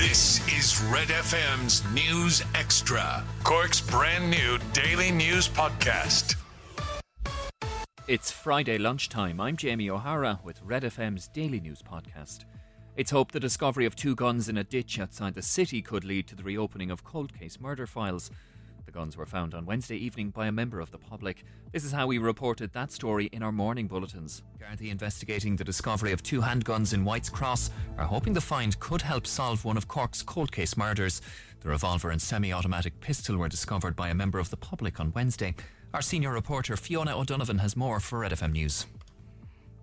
This is Red FM's News Extra, Cork's brand new daily news podcast. It's Friday lunchtime. I'm Jamie O'Hara with Red FM's daily news podcast. It's hoped the discovery of two guns in a ditch outside the city could lead to the reopening of cold case murder files. The guns were found on Wednesday evening by a member of the public. This is how we reported that story in our morning bulletins. Gardaí investigating the discovery of two handguns in White's Cross are hoping the find could help solve one of Cork's cold case murders. The revolver and semi automatic pistol were discovered by a member of the public on Wednesday. Our senior reporter Fiona O'Donovan has more for Red FM News.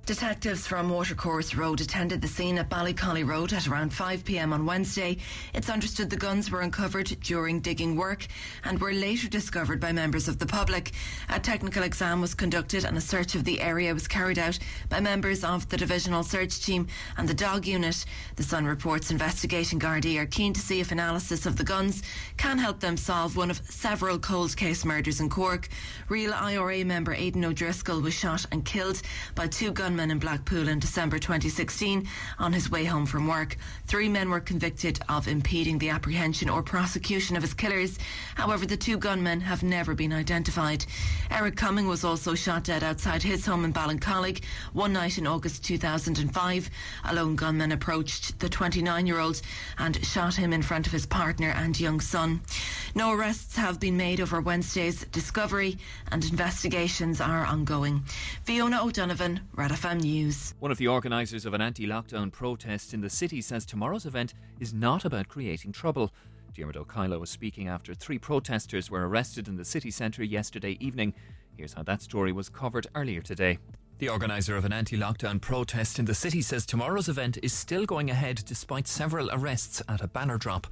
Detectives from Watercourse Road attended the scene at Ballyhooly Road at around 5pm on Wednesday. It's understood the guns were uncovered during digging work and were later discovered by members of the public. A technical exam was conducted and a search of the area was carried out by members of the Divisional Search Team and the Dog Unit. The Sun reports investigating Gardaí are keen to see if analysis of the guns can help them solve one of several cold case murders in Cork. Real IRA member Aidan O'Driscoll was shot and killed by two gunmen gunman in Blackpool in December 2016 on his way home from work. Three men were convicted of impeding the apprehension or prosecution of his killers. However, the two gunmen have never been identified. Eric Cumming was also shot dead outside his home in Ballincollig one night in August 2005. A lone gunman approached the 29 year old and shot him in front of his partner and young son. No arrests have been made over Wednesday's discovery and investigations are ongoing. Fiona O'Donovan, Red FM News. One of the organisers of an anti lockdown protest in the city says tomorrow's event is not about creating trouble. Diarmuid O'Cadhla was speaking after three protesters were arrested in the city centre yesterday evening. Here's how that story was covered earlier today. The organiser of an anti lockdown protest in the city says tomorrow's event is still going ahead despite several arrests at a banner drop.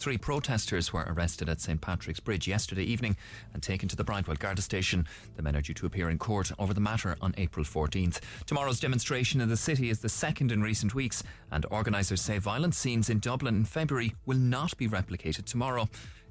Three protesters were arrested at St Patrick's Bridge yesterday evening and taken to the Bridewell Garda station. The men are due to appear in court over the matter on April 14th. Tomorrow's demonstration in the city is the second in recent weeks, and organisers say violent scenes in Dublin in February will not be replicated tomorrow.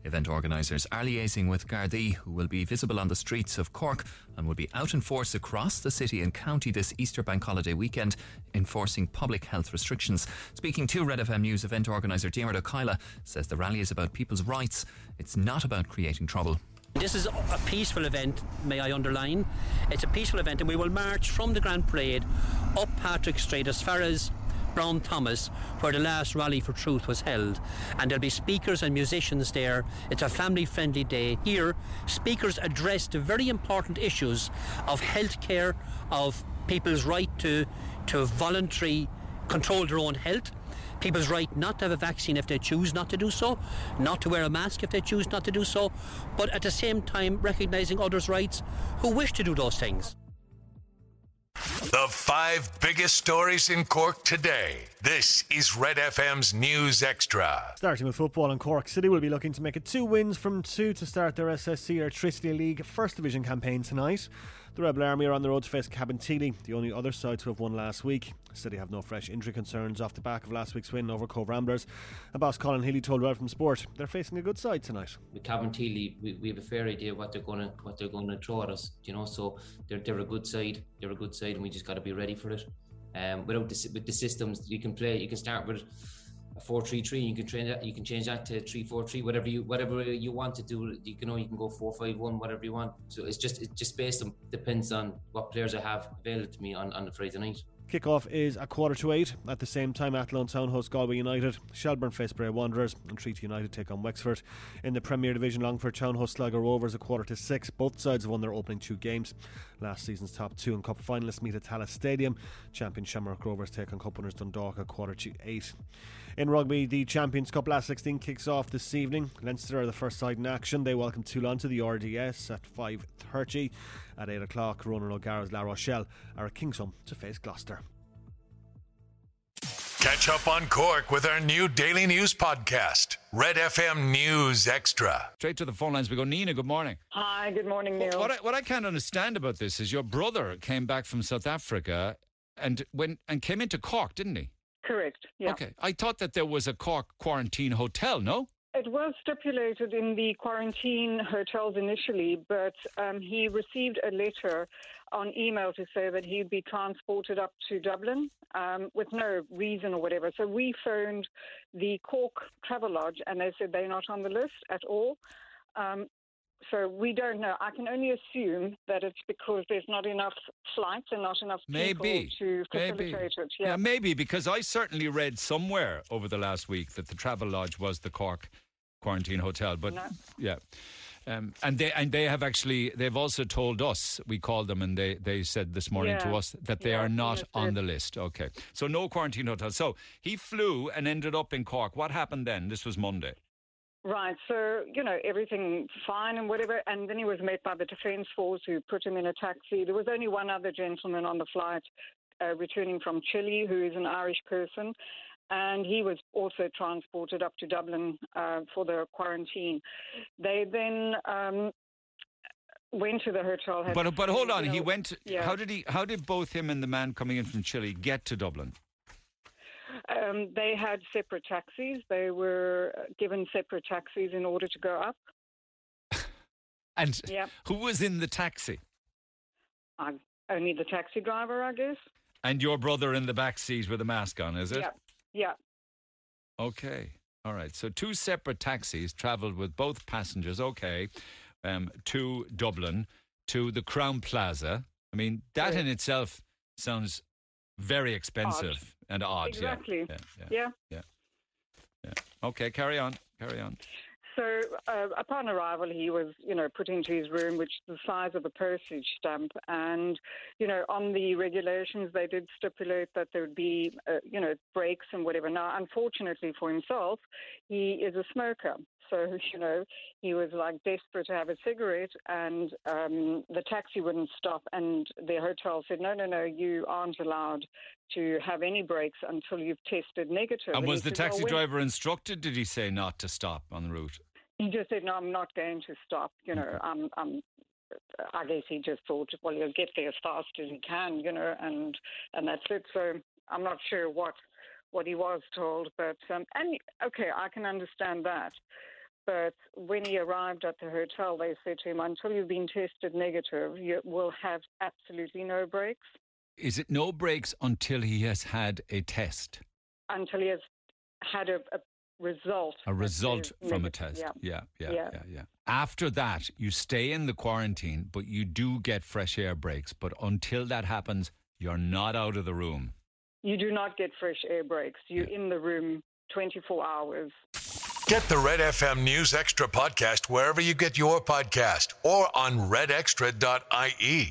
Event organisers are liaising with Gardaí, who will be visible on the streets of Cork and will be out in force across the city and county this Easter bank holiday weekend, enforcing public health restrictions. Speaking to Red FM News, event organiser Diarmuid O'Cadhla says the rally is about people's rights. It's not about creating trouble. This is a peaceful event, may I underline. It's a peaceful event, and we will march from the Grand Parade up Patrick Street as far as Brown Thomas, where the last Rally for Truth was held. And there'll be speakers and musicians there. It's a family friendly day. Here, speakers address the very important issues of healthcare, of people's right to, to voluntary control their own health people's right not to have a vaccine if they choose not to do so, not to wear a mask if they choose not to do so, but at the same time recognising others' rights who wish to do those things. The five biggest stories in Cork today. This is Red FM's News Extra. Starting with football, in Cork City will be looking to make it two wins from two to start their SSE Airtricity League First Division campaign tonight. The Rebel Army are on the road to face Cabinteely, the only other side to have won last week. City have no fresh injury concerns off the back of last week's win over Cobh Ramblers. And boss Colin Healy told Red FM Sport they're facing a good side tonight. With Cabinteely, we, we have a fair idea what they're going to what they're going to throw at us. You know, so they're they're a good side. They're a good side, and we just got to be ready for it. Um, without the, with the systems you can play, you can start with a four three three. You can train that. You can change that to three four three. Whatever you whatever you want to do. You can know you can go four five one. Whatever you want. So it's just it's just based on depends on what players I have available to me on on the Friday night. Kickoff is a quarter to eight. At the same time, Athlone Town host Galway United, Shelbourne face Bray Wanderers, and Treaty United take on Wexford. In the Premier Division, Longford Town host Sligo Rovers a quarter to six. Both sides have won their opening two games. Last season's top two and cup finalists meet at Tallaght Stadium. Champion Shamrock Rovers take on cup winners Dundalk a quarter to eight. In rugby, the Champions Cup last 16 kicks off this evening. Leinster are the first side in action. They welcome Toulon to the RDS at 5.30. At 8 o'clock, Ronan O'Gara's La Rochelle are at Kingsholm to face Gloucester. Catch up on Cork with our new daily news podcast, Red FM News Extra. Straight to the phone lines we go. Nina, good morning. Hi, good morning, Neil. What I, what I can't understand about this is your brother came back from South Africa and went and came into Cork, didn't he? Correct. Yeah. Okay. I thought that there was a Cork quarantine hotel, no? It was stipulated in the quarantine hotels initially, but um, he received a letter on email to say that he'd be transported up to Dublin um, with no reason or whatever. So we phoned the Cork Travelodge and they said they're not on the list at all. Um, so we don't know. I can only assume that it's because there's not enough flights and not enough people Maybe. to Maybe. facilitate it. Yeah. Yeah. maybe because I certainly read somewhere over the last week that the Travelodge was the Cork quarantine hotel. But No. yeah. Um, and they and they have actually they've also told us we called them and they, they said this morning to us that they Yeah, are not on the list. Okay, so no quarantine hotel. So he flew and ended up in Cork. What happened then? This was Monday. Right. So, you know, everything fine and whatever. And then he was met by the Defence Force who put him in a taxi. There was only one other gentleman on the flight uh, returning from Chile who is an Irish person. And he was also transported up to Dublin uh, for the quarantine. They then um, went to the hotel. But but hold you on, he went. yeah. How did he? How did both him and the man coming in from Chile get to Dublin? Um, they had separate taxis. They were given separate taxis in order to go up. And Yeah. who was in the taxi? I, only the taxi driver, I guess. And your brother in the back seat with a mask on, is it? Yeah. Yeah. Okay. All right. So two separate taxis travelled with both passengers. Okay. Um, to Dublin, to the Crowne Plaza. I mean, that in itself sounds very expensive and odd. yeah. Exactly. Yeah. Yeah. Yeah. yeah. yeah. Okay. Carry on. Carry on. So uh, upon arrival, he was, you know, put into his room, which is the size of a postage stamp. And, you know, on the regulations, they did stipulate that there would be, uh, you know, breaks and whatever. Now, unfortunately for himself, he is a smoker. So, you know, he was like desperate to have a cigarette, and um, the taxi wouldn't stop. And the hotel said, no, no, no, you aren't allowed to have any breaks until you've tested negative. And he was the said, taxi when-" driver instructed? Did he say not to stop on the route? He just said, "No, I'm not going to stop." You know, I'm, I'm. I guess he just thought, well, he'll get there as fast as he can, you know, and and that's it. So I'm not sure what what he was told, but um, and okay, I can understand that. But when he arrived at the hotel, they said to him, "Until you've been tested negative, you will have absolutely no breaks Is it no breaks until he has had a test? until he has had a, a result." A result from a test. Yeah. Yeah, yeah, yeah, Yeah. yeah, After that, you stay in the quarantine, but you do get fresh air breaks. But until that happens, you're not out of the room. You do not get fresh air breaks. You're in the room 24 hours. Get the Red FM News Extra podcast wherever you get your podcast or on redextra.ie.